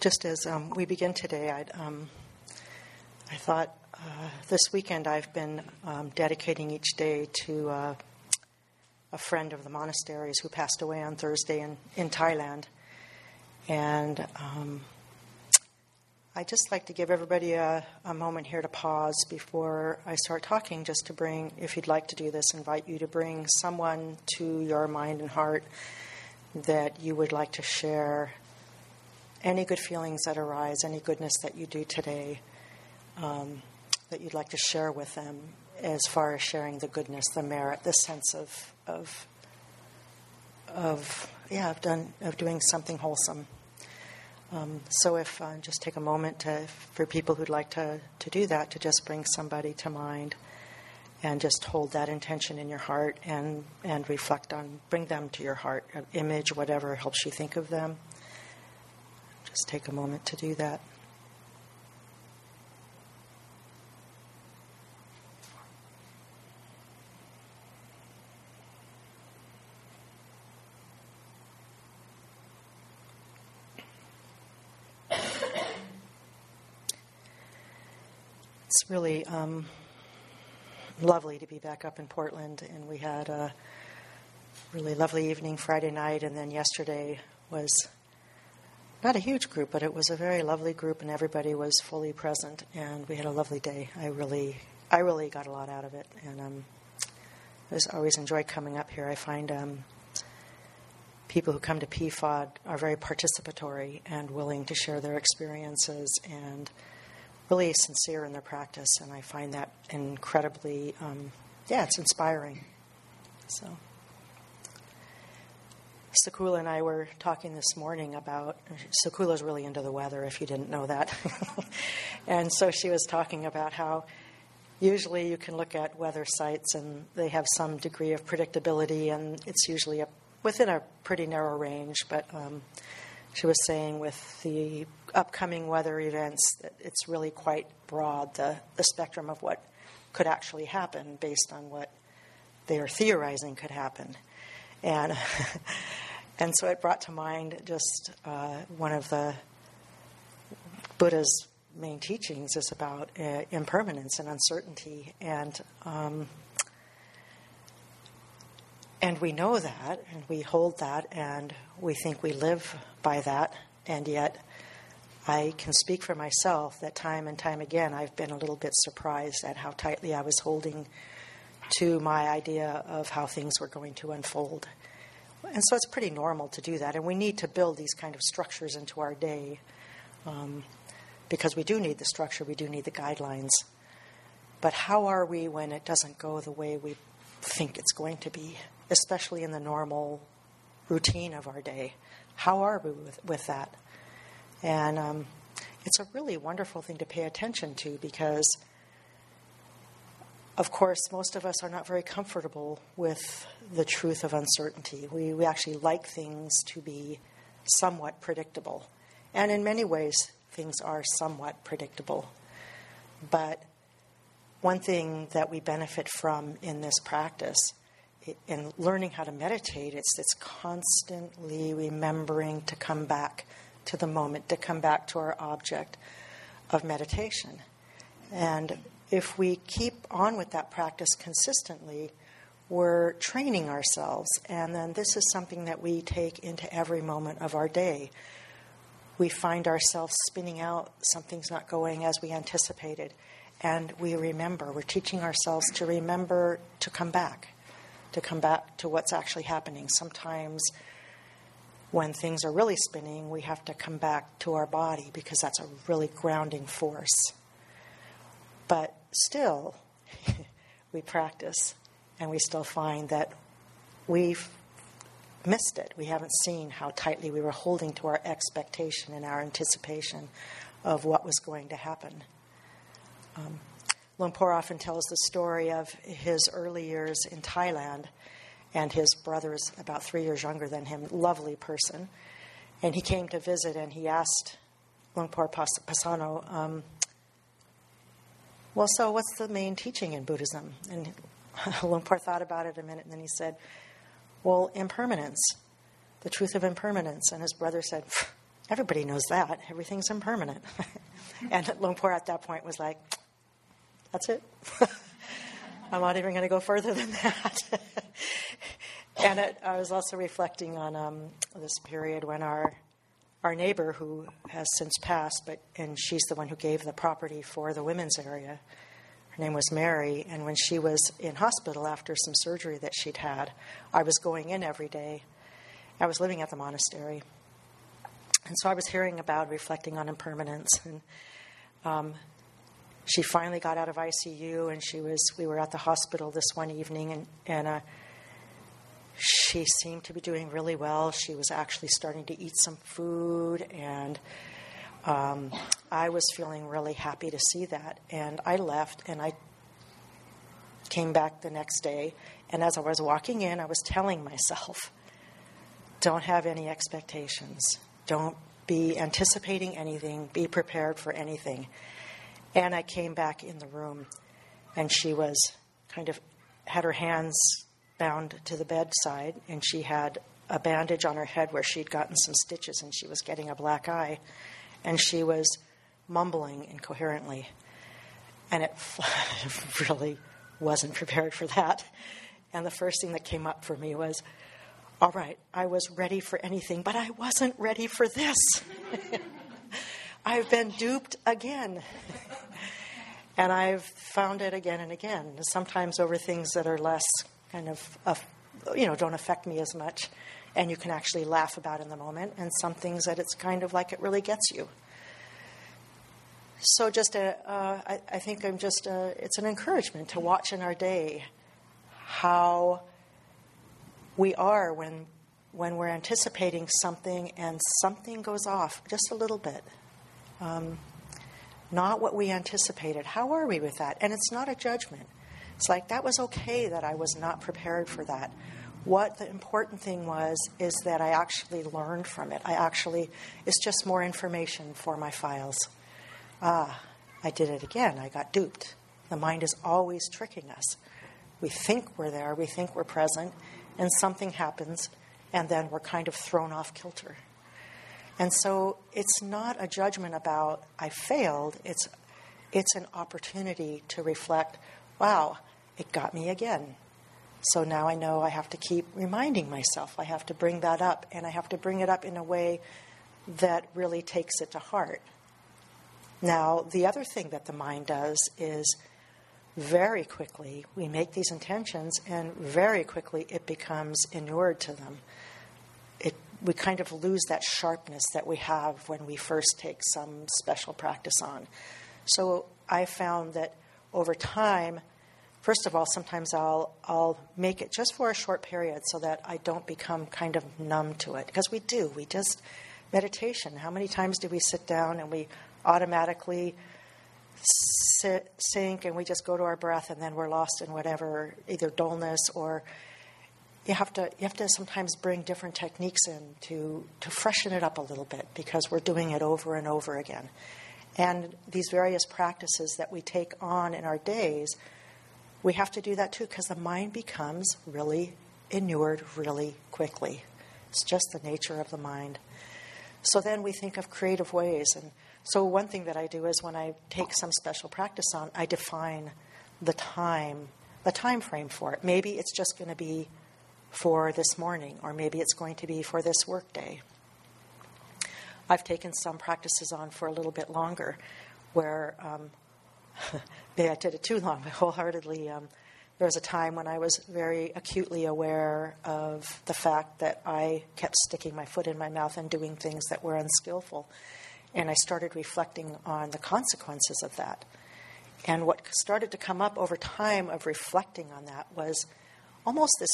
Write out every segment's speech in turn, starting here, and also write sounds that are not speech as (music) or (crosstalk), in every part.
just as um, we begin today, I'd, um, I thought uh, this weekend I've been um, dedicating each day to uh, a friend of the monasteries who passed away on Thursday in, in Thailand. And um, I'd just like to give everybody a, a, moment here to pause before I start talking, just to bring, if you'd like to do this, invite you to bring someone to your mind and heart that you would like to share any good feelings that arise, any goodness that you do today um, that you'd like to share with them as far as sharing the goodness, the merit, the sense of, of, of yeah, of, done, of doing something wholesome. Um, so, if uh, just take a moment to, for people who'd like to, to do that, to just bring somebody to mind and just hold that intention in your heart and, and reflect on, bring them to your heart, an image, whatever helps you think of them. Just take a moment to do that. It's really um, lovely to be back up in Portland, and we had a really lovely evening Friday night, and then yesterday was not a huge group, but it was a very lovely group, and everybody was fully present, and we had a lovely day. I really, I really got a lot out of it, and um, I just always enjoy coming up here. I find um, people who come to PFOD are very participatory and willing to share their experiences and really sincere in their practice, and I find that incredibly, um, yeah, it's inspiring. So, Sakula and I were talking this morning about Sakula's really into the weather, if you didn't know that, (laughs) and so she was talking about how usually you can look at weather sites and they have some degree of predictability, and it's usually a, within a pretty narrow range, but. Um, she was saying with the upcoming weather events that it's really quite broad, the, the spectrum of what could actually happen based on what they are theorizing could happen. And, (laughs) and so it brought to mind just uh, one of the Buddha's main teachings is about uh, impermanence and uncertainty. And um, and we know that, and we hold that, and we think we live by that, and yet I can speak for myself that time and time again I've been a little bit surprised at how tightly I was holding to my idea of how things were going to unfold. And so it's pretty normal to do that, and we need to build these kind of structures into our day um, because we do need the structure, we do need the guidelines. But how are we when it doesn't go the way we think it's going to be? especially in the normal routine of our day. How are we with, with that? And um, it's a really wonderful thing to pay attention to because, of course, most of us are not very comfortable with the truth of uncertainty. We, we actually like things to be somewhat predictable. And in many ways, things are somewhat predictable. But one thing that we benefit from in this practice in learning how to meditate, it's it's constantly remembering to come back to the moment, to come back to our object of meditation. And if we keep on with that practice consistently, we're training ourselves. And then this is something that we take into every moment of our day. We find ourselves spinning out, something's not going as we anticipated. And we remember, we're teaching ourselves to remember to come back to come back to what's actually happening. Sometimes when things are really spinning, we have to come back to our body because that's a really grounding force. But still, (laughs) we practice and we still find that we've missed it. We haven't seen how tightly we were holding to our expectation and our anticipation of what was going to happen. Um, Luang Por often tells the story of his early years in Thailand, and his brother is about three years younger than him, lovely person. And he came to visit, and he asked Luang Por Pasanno, um, Well, so what's the main teaching in Buddhism? And (laughs) Luang Por thought about it a minute, and then he said, Well, impermanence, the truth of impermanence. And his brother said, everybody knows that. Everything's impermanent. (laughs) and Luang Por at that point was like, that's it. (laughs) I'm not even going to go further than that. and it, I was also reflecting on um, this period when our our neighbor, who has since passed, but and she's the one who gave the property for the women's area. Her name was Mary, and when she was in hospital after some surgery that she'd had, I was going in every day. I was living at the monastery, and so I was hearing about reflecting on impermanence and. Um, she finally got out of ICU, and she was. We were at the hospital this one evening, and and uh, she seemed to be doing really well. She was actually starting to eat some food, and um, I was feeling really happy to see that. And I left, and I came back the next day. And as I was walking in, I was telling myself, "Don't have any expectations. Don't be anticipating anything. Be prepared for anything." And I came back in the room, and she was kind of had her hands bound to the bedside, and she had a bandage on her head where she'd gotten some stitches, and she was getting a black eye, and she was mumbling incoherently. And it (laughs) really wasn't prepared for that. And the first thing that came up for me was, all right, I was ready for anything, but I wasn't ready for this. (laughs) I've been duped again. (laughs) and I've found it again and again, sometimes over things that are less kind of, you know, don't affect me as much, and you can actually laugh about in the moment, and some things that it's kind of like it really gets you. So, just a, uh, I, I think I'm just, a, it's an encouragement to watch in our day how we are when when we're anticipating something and something goes off just a little bit. Um, not what we anticipated. How are we with that? And it's not a judgment. It's like that was okay that I was not prepared for that. What the important thing was is that I actually learned from it. I actually, it's just more information for my files. Ah, I did it again. I got duped. The mind is always tricking us. We think we're there, we think we're present, and something happens, and then we're kind of thrown off kilter. And so it's not a judgment about I failed, it's, it's an opportunity to reflect wow, it got me again. So now I know I have to keep reminding myself. I have to bring that up, and I have to bring it up in a way that really takes it to heart. Now, the other thing that the mind does is very quickly we make these intentions, and very quickly it becomes inured to them It, we kind of lose that sharpness that we have when we first take some special practice on. So I found that over time, first of all, sometimes I'll I'll make it just for a short period so that I don't become kind of numb to it because we do. We just meditation. How many times do we sit down and we automatically sit, sink and we just go to our breath and then we're lost in whatever either dullness or you have to you have to sometimes bring different techniques in to to freshen it up a little bit because we're doing it over and over again. And these various practices that we take on in our days, we have to do that too because the mind becomes really inured really quickly. It's just the nature of the mind. So then we think of creative ways and so one thing that I do is when I take some special practice on, I define the time, the time frame for it. Maybe it's just going to be for this morning, or maybe it's going to be for this workday. I've taken some practices on for a little bit longer, where um, (laughs) maybe I did it too long, but wholeheartedly. Um, there was a time when I was very acutely aware of the fact that I kept sticking my foot in my mouth and doing things that were unskillful. And I started reflecting on the consequences of that. And what started to come up over time of reflecting on that was almost this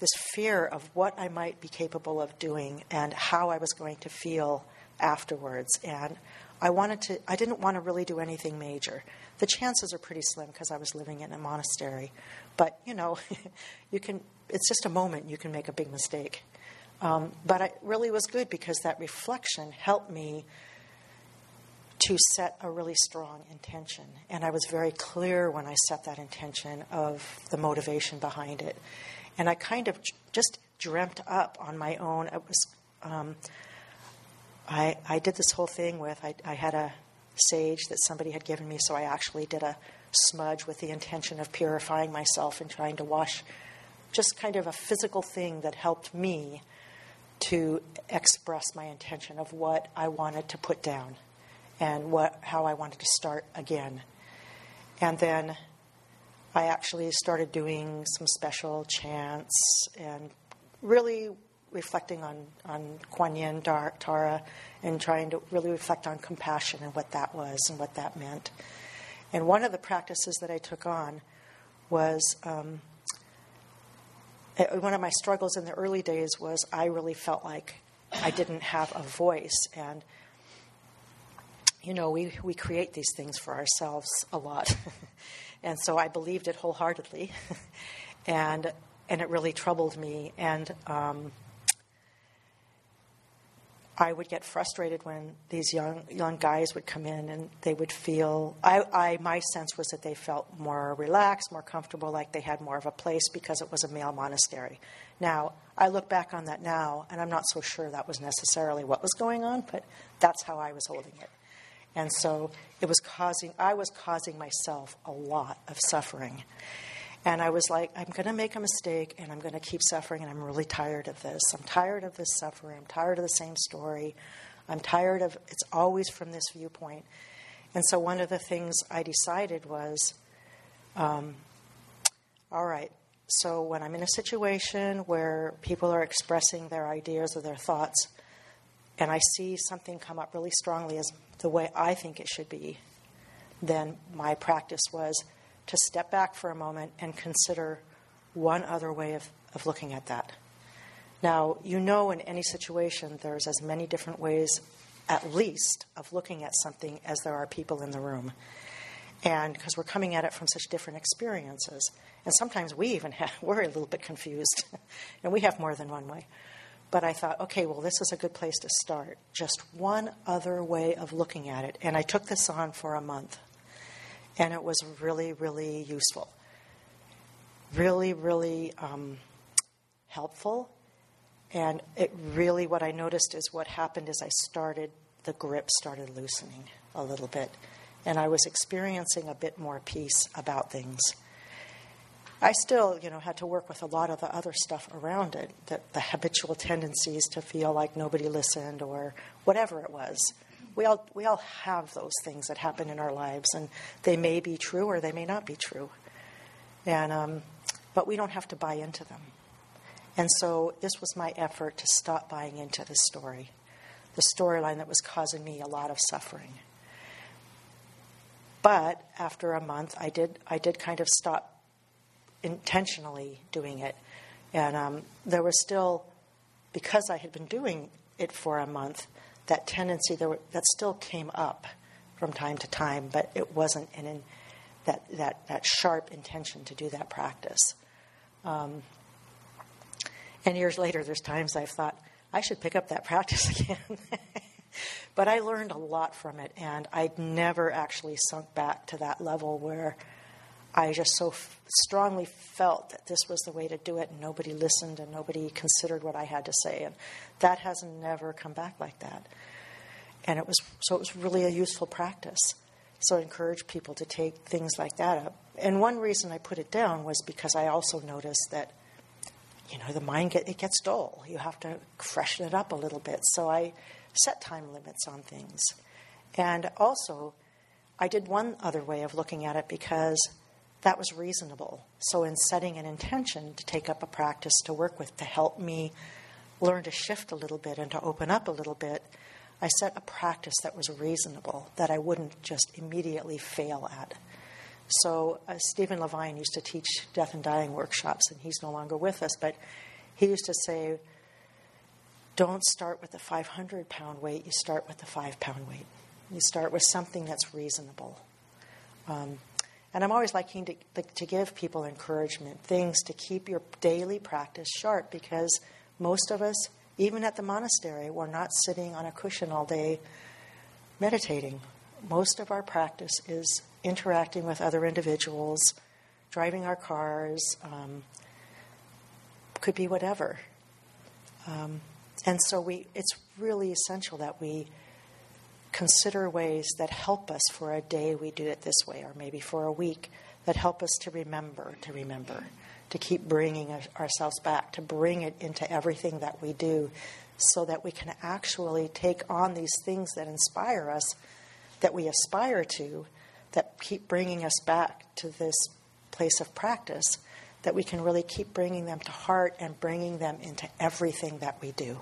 this fear of what I might be capable of doing and how I was going to feel afterwards. And I wanted to, I didn't want to really do anything major. The chances are pretty slim because I was living in a monastery. But, you know, (laughs) you can, it's just a moment, you can make a big mistake. Um, but it really was good because that reflection helped me to set a really strong intention. And I was very clear when I set that intention of the motivation behind it. And I kind of just dreamt up on my own. It was, um, I, I did this whole thing with, I, I had a sage that somebody had given me, so I actually did a smudge with the intention of purifying myself and trying to wash just kind of a physical thing that helped me to express my intention of what I wanted to put down and what how I wanted to start again. And then I actually started doing some special chants and really reflecting on, on Kuan Yin, Tara, and trying to really reflect on compassion and what that was and what that meant. And one of the practices that I took on was um, eh, one of my struggles in the early days was I really felt like I didn't have a voice. And, you know, we, we create these things for ourselves a lot. (laughs) and so I believed it wholeheartedly. (laughs) and, and it really troubled me. And, um, I would get frustrated when these young young guys would come in and they would feel I, I my sense was that they felt more relaxed, more comfortable, like they had more of a place because it was a male monastery. Now I look back on that now and I'm not so sure that was necessarily what was going on, but that's how I was holding it. And so it was causing I was causing myself a lot of suffering. And I was like, I'm going to make a mistake and I'm going to keep suffering, and I'm really tired of this. I'm tired of this suffering. I'm tired of the same story. I'm tired of it's always from this viewpoint. And so one of the things I decided was um, all right, so when I'm in a situation where people are expressing their ideas or their thoughts, and I see something come up really strongly as the way I think it should be, then my practice was to step back for a moment and consider one other way of, of looking at that. Now, you know, in any situation, there's as many different ways, at least, of looking at something as there are people in the room. And because we're coming at it from such different experiences. And sometimes we even (laughs) have, we're a little bit confused, (laughs) and we have more than one way. But I thought, okay, well, this is a good place to start. Just one other way of looking at it. And I took this on for a month and it was really, really useful. Really, really um, helpful. And it really, what I noticed is what happened is I started, the grip started loosening a little bit. And I was experiencing a bit more peace about things. I still, you know, had to work with a lot of the other stuff around it, the, the habitual tendencies to feel like nobody listened or whatever it was we all we all have those things that happen in our lives, and they may be true or they may not be true, and um, but we don't have to buy into them. And so this was my effort to stop buying into the story, the storyline that was causing me a lot of suffering. But after a month, I did I did kind of stop intentionally doing it, and um, there was still because I had been doing it for a month that tendency there, that still came up from time to time, but it wasn't in that, that, that sharp intention to do that practice. Um, and years later, there's times I've thought, I should pick up that practice (laughs) again. but I learned a lot from it, and I'd never actually sunk back to that level where I just so f- strongly felt that this was the way to do it, and nobody listened and nobody considered what I had to say. And that has never come back like that. And it was so it was really a useful practice. So I encourage people to take things like that up. And one reason I put it down was because I also noticed that you know the mind get, it gets dull. You have to freshen it up a little bit. So I set time limits on things. And also I did one other way of looking at it because that was reasonable. So, in setting an intention to take up a practice to work with to help me learn to shift a little bit and to open up a little bit, I set a practice that was reasonable, that I wouldn't just immediately fail at. So, uh, Stephen Levine used to teach death and dying workshops, and he's no longer with us, but he used to say, Don't start with the 500 pound weight, you start with the 5 pound weight. You start with something that's reasonable. Um, and I'm always liking to, to give people encouragement, things to keep your daily practice sharp because most of us, even at the monastery, we're not sitting on a cushion all day meditating. Most of our practice is interacting with other individuals, driving our cars, um, could be whatever. Um, and so we, it's really essential that we consider ways that help us for a day we do it this way, or maybe for a week, that help us to remember, to remember, to keep bringing ourselves back, to bring it into everything that we do, so that we can actually take on these things that inspire us, that we aspire to, that keep bringing us back to this place of practice, that we can really keep bringing them to heart and bringing them into everything that we do.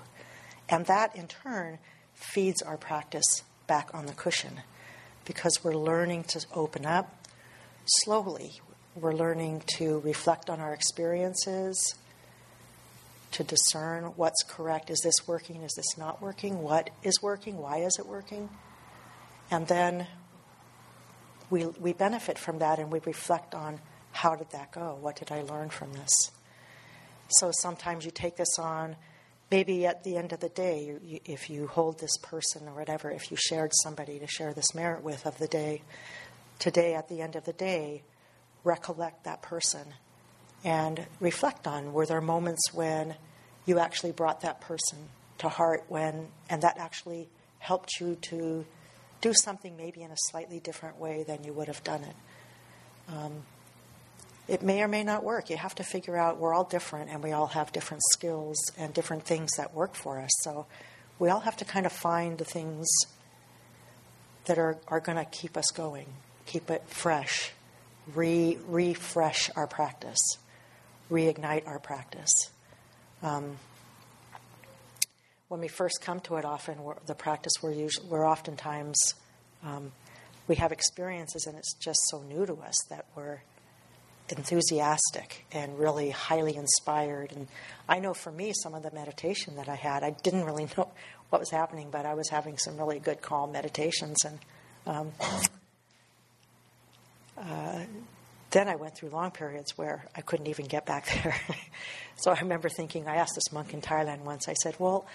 And that in turn feeds our practice back on the cushion because we're learning to open up slowly. We're learning to reflect on our experiences, to discern what's correct. Is this working? Is this not working? What is working? Why is it working? And then we, we benefit from that and we reflect on how did that go? What did I learn from this? So sometimes you take this on, maybe at the end of the day, you, you, if you hold this person or whatever, if you shared somebody to share this merit with of the day, today at the end of the day, recollect that person and reflect on were there moments when you actually brought that person to heart when and that actually helped you to do something maybe in a slightly different way than you would have done it. Um, it may or may not work. You have to figure out we're all different and we all have different skills and different things that work for us. So we all have to kind of find the things that are, are going to keep us going, keep it fresh, re, refresh our practice, reignite our practice. Um, when we first come to it, often the practice we're usually we're oftentimes um, we have experiences and it's just so new to us that we're enthusiastic and really highly inspired. And I know for me, some of the meditation that I had, I didn't really know (laughs) what was happening, but I was having some really good calm meditations. And um, uh, then I went through long periods where I couldn't even get back (laughs) there. so I remember thinking, I asked this monk in Thailand once, I said, Well,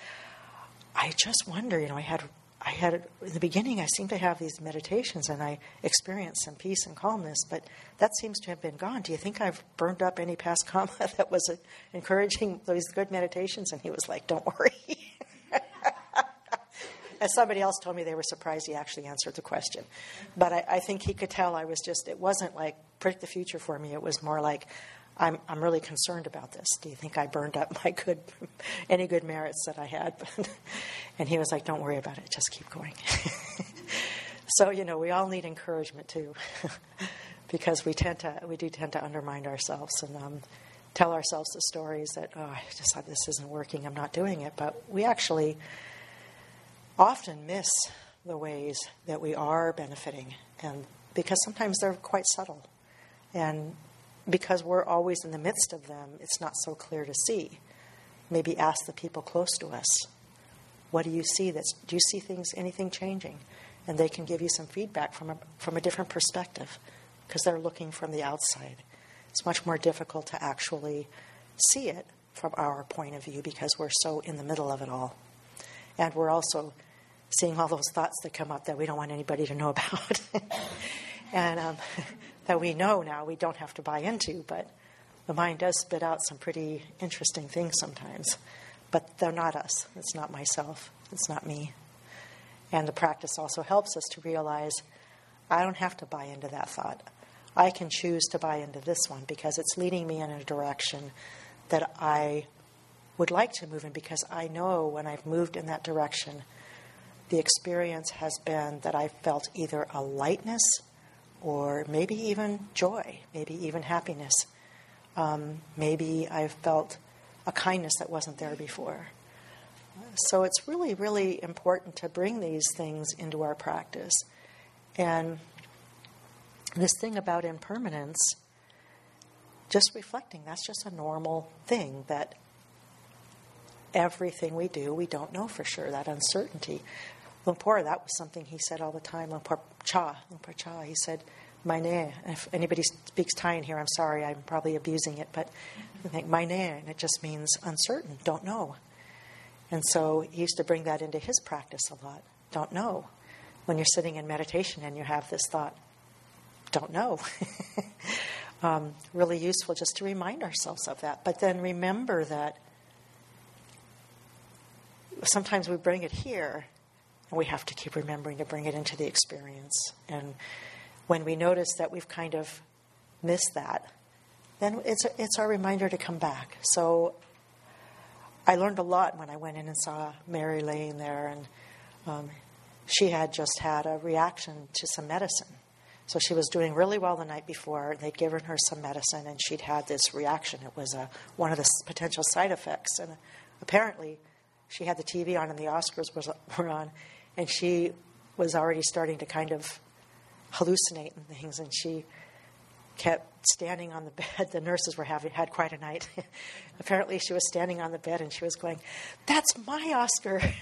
I just wonder, you know, I had I had in the beginning. I seemed to have these meditations, and I experienced some peace and calmness. But that seems to have been gone. Do you think I've burned up any past (laughs) karma that was encouraging those good meditations? And he was like, "Don't worry." (laughs) and somebody else told me they were surprised he actually answered the question. But I, I think he could tell I was just. It wasn't like predict the future for me. It was more like I'm, I'm really concerned about this. Do you think I burned up my good, (laughs) any good merits that I had? (laughs) and he was like, don't worry about it. Just keep going. (laughs) so, you know, we all need encouragement too, because we tend to, we do tend to undermine ourselves and um, tell ourselves the stories that, oh, I just this isn't working. I'm not doing it. But we actually often miss the ways that we are benefiting and because sometimes they're quite subtle. And because we're always in the midst of them, it's not so clear to see. Maybe ask the people close to us, what do you see? That's, do you see things, anything changing? And they can give you some feedback from a, from a different perspective because they're looking from the outside. It's much more difficult to actually see it from our point of view because we're so in the middle of it all. And we're also seeing all those thoughts that come up that we don't want anybody to know (laughs) about. and um, that we know now we don't have to buy into, but the mind does spit out some pretty interesting things sometimes. But they're not us. It's not myself. It's not me. And the practice also helps us to realize I don't have to buy into that thought. I can choose to buy into this one because it's leading me in a direction that I would like to move in because I know when I've moved in that direction, the experience has been that I felt either a lightness or maybe even joy, maybe even happiness. Um, maybe I've felt a kindness that wasn't there before. So it's really, really important to bring these things into our practice. And this thing about impermanence, just reflecting, that's just a normal thing that everything we do, we don't know for sure, that uncertainty. Luang Por, that was something he said all the time. Lumpur Cha, Luang Por Chah, he said, mai nae. If anybody speaks Thai in here, I'm sorry, I'm probably abusing it, but I think mai nae, and it just means uncertain, don't know. And so he used to bring that into his practice a lot. Don't know. When you're sitting in meditation and you have this thought, don't know. (laughs) um, really useful just to remind ourselves of that. But then remember that sometimes we bring it here, and we have to keep remembering to bring it into the experience. And when we notice that we've kind of missed that, then it's, it's our reminder to come back. So I learned a lot when I went in and saw Mary laying there, and um, she had just had a reaction to some medicine. So she was doing really well the night before. They'd given her some medicine, and she'd had this reaction. It was a, one of the potential side effects. And apparently, she had the TV on, and the Oscars was, were on, and she was already starting to kind of hallucinate and things. And she kept standing on the bed. (laughs) The nurses were having had quite a night. (laughs) apparently, she was standing on the bed, and she was going, "That's my Oscar." (laughs)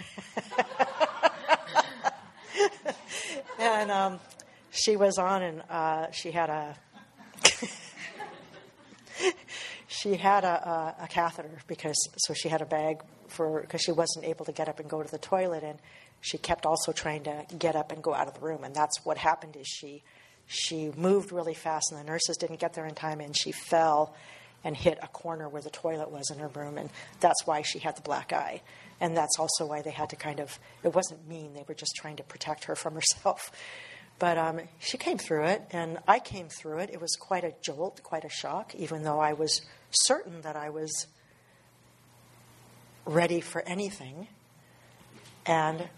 and um, she was on, and uh, she had a she had a, a, a, catheter because so she had a bag for because she wasn't able to get up and go to the toilet, and she kept also trying to get up and go out of the room, and that's what happened. Is she she moved really fast, and the nurses didn't get there in time, and she fell and hit a corner where the toilet was in her room, and that's why she had the black eye. And that's also why they had to kind of, it wasn't mean, they were just trying to protect her from (laughs) herself. But um, she came through it, and I came through it. It was quite a jolt, quite a shock, even though I was certain that I was ready for anything. And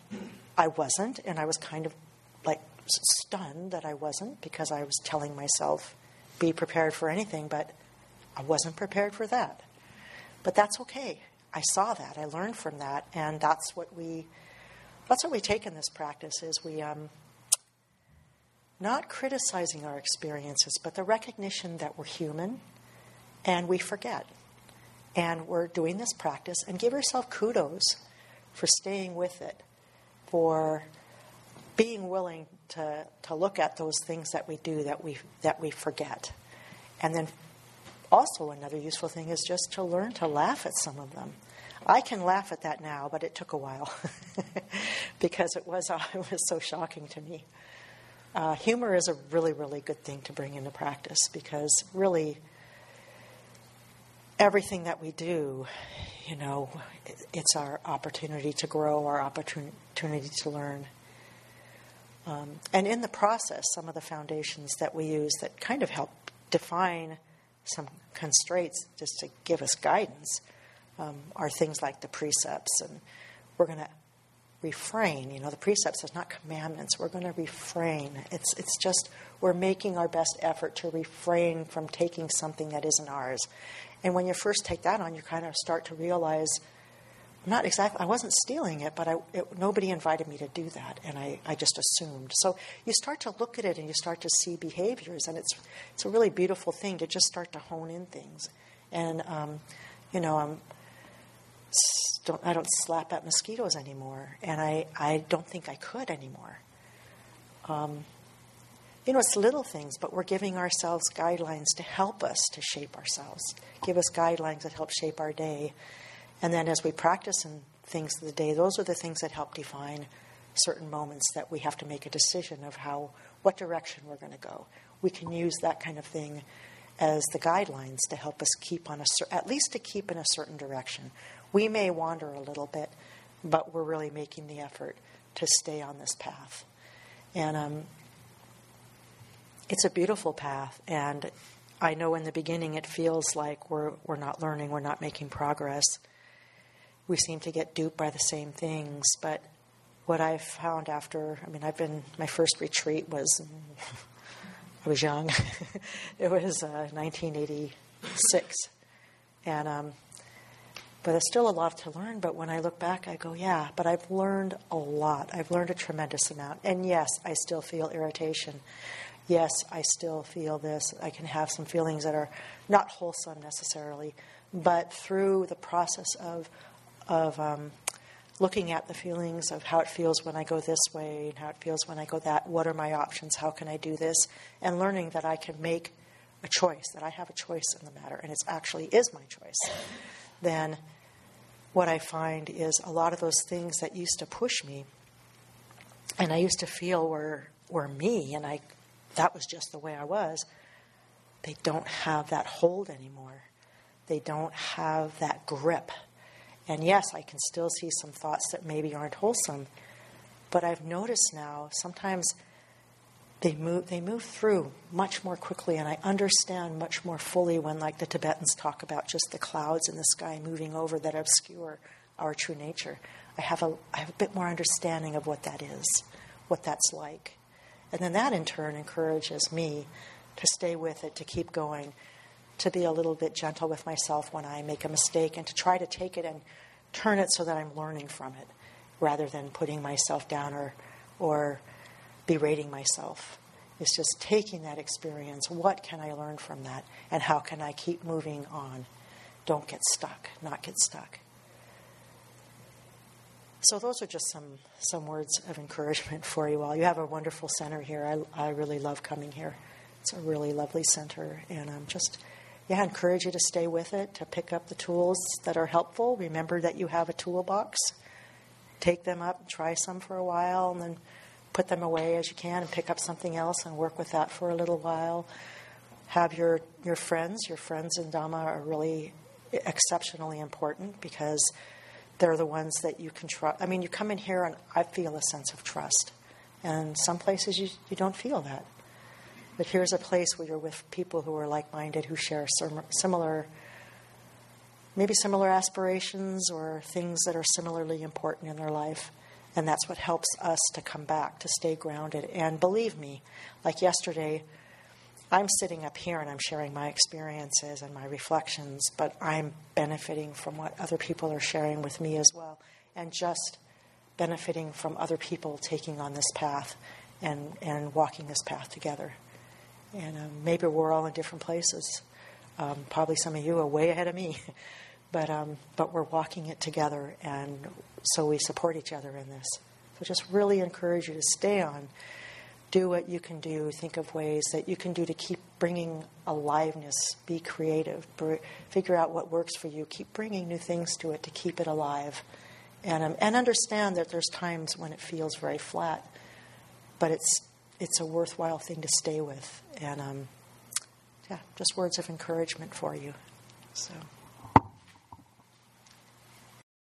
I wasn't, and I was kind of like stunned that I wasn't because I was telling myself, be prepared for anything, but I wasn't prepared for that. But that's okay. I saw that. I learned from that, and that's what we that's what we take in this practice is we um, not criticizing our experiences, but the recognition that we're human and we forget. And we're doing this practice and give yourself kudos for staying with it, for being willing to, to look at those things that we do that we, that we forget. And then also, another useful thing is just to learn to laugh at some of them. I can laugh at that now, but it took a while (laughs) because it was, (laughs) it was so shocking to me uh, humor is a really, really good thing to bring into practice because really everything that we do, you know, it's our opportunity to grow, our opportunity to learn. Um, and in the process, some of the foundations that we use that kind of help define some constraints just to give us guidance um, are things like the precepts. And we're going to refrain. You know, the precepts is not commandments. We're going to refrain. It's, it's just we're making our best effort to refrain from taking something that isn't ours. And when you first take that on, you kind of start to realize, not exactly, I wasn't stealing it, but I, it, nobody invited me to do that, and I, I just assumed. So you start to look at it and you start to see behaviors, and it's, it's a really beautiful thing to just start to hone in things. And, um, you know, I'm don't, I don't slap at mosquitoes anymore, and I, I don't think I could anymore. Um, you know, it's little things, but we're giving ourselves guidelines to help us to shape ourselves, give us guidelines that help shape our day. And then as we practice in things of the day, those are the things that help define certain moments that we have to make a decision of how, what direction we're going to go. We can use that kind of thing as the guidelines to help us keep on a, at least to keep in a certain direction. We may wander a little bit, but we're really making the effort to stay on this path. And um, it's a beautiful path. And I know in the beginning it feels like we're, we're not learning, we're not making progress. We seem to get duped by the same things. But what I've found after, I mean, I've been, my first retreat was, (laughs) I was young. (laughs) it was uh, 1986. And um, but there's still a lot to learn. But when I look back, I go, yeah, but I've learned a lot. I've learned a tremendous amount. And yes, I still feel irritation. Yes, I still feel this. I can have some feelings that are not wholesome necessarily. But through the process of, of um, looking at the feelings of how it feels when I go this way and how it feels when I go that, what are my options? How can I do this? And learning that I can make a choice, that I have a choice in the matter, and it actually is my choice, then what I find is a lot of those things that used to push me and I used to feel were were me and I that was just the way I was, they don't have that hold anymore. They don't have that grip. And yes, I can still see some thoughts that maybe aren't wholesome, but I've noticed now sometimes they move they move through much more quickly and I understand much more fully when like the Tibetans talk about just the clouds in the sky moving over that obscure our true nature. I have a I have a bit more understanding of what that is, what that's like. And then that in turn encourages me to stay with it, to keep going, to be a little bit gentle with myself when I make a mistake, and to try to take it and turn it so that I'm learning from it rather than putting myself down or, or berating myself. It's just taking that experience. What can I learn from that? And how can I keep moving on? Don't get stuck, not get stuck. So, those are just some, some words of encouragement for you all. You have a wonderful center here. I, I really love coming here. It's a really lovely center. And I'm just, yeah, I encourage you to stay with it, to pick up the tools that are helpful. Remember that you have a toolbox. Take them up, try some for a while, and then put them away as you can and pick up something else and work with that for a little while. Have your, your friends, your friends in Dhamma are really exceptionally important because they're the ones that you can trust. I mean, you come in here and I feel a sense of trust. And some places you, you don't feel that. But here's a place where you're with people who are like minded, who share similar, maybe similar aspirations or things that are similarly important in their life. And that's what helps us to come back, to stay grounded. And believe me, like yesterday, I'm sitting up here and I'm sharing my experiences and my reflections, but I'm benefiting from what other people are sharing with me as well. And just benefiting from other people taking on this path and, and walking this path together. And um, maybe we're all in different places. Um, probably some of you are way ahead of me, (laughs) but um, but we're walking it together, and so we support each other in this. So just really encourage you to stay on, do what you can do, think of ways that you can do to keep bringing aliveness, be creative, br- figure out what works for you, keep bringing new things to it to keep it alive, and um, and understand that there's times when it feels very flat, but it's it's a worthwhile thing to stay with. And um, yeah, just words of encouragement for you. So.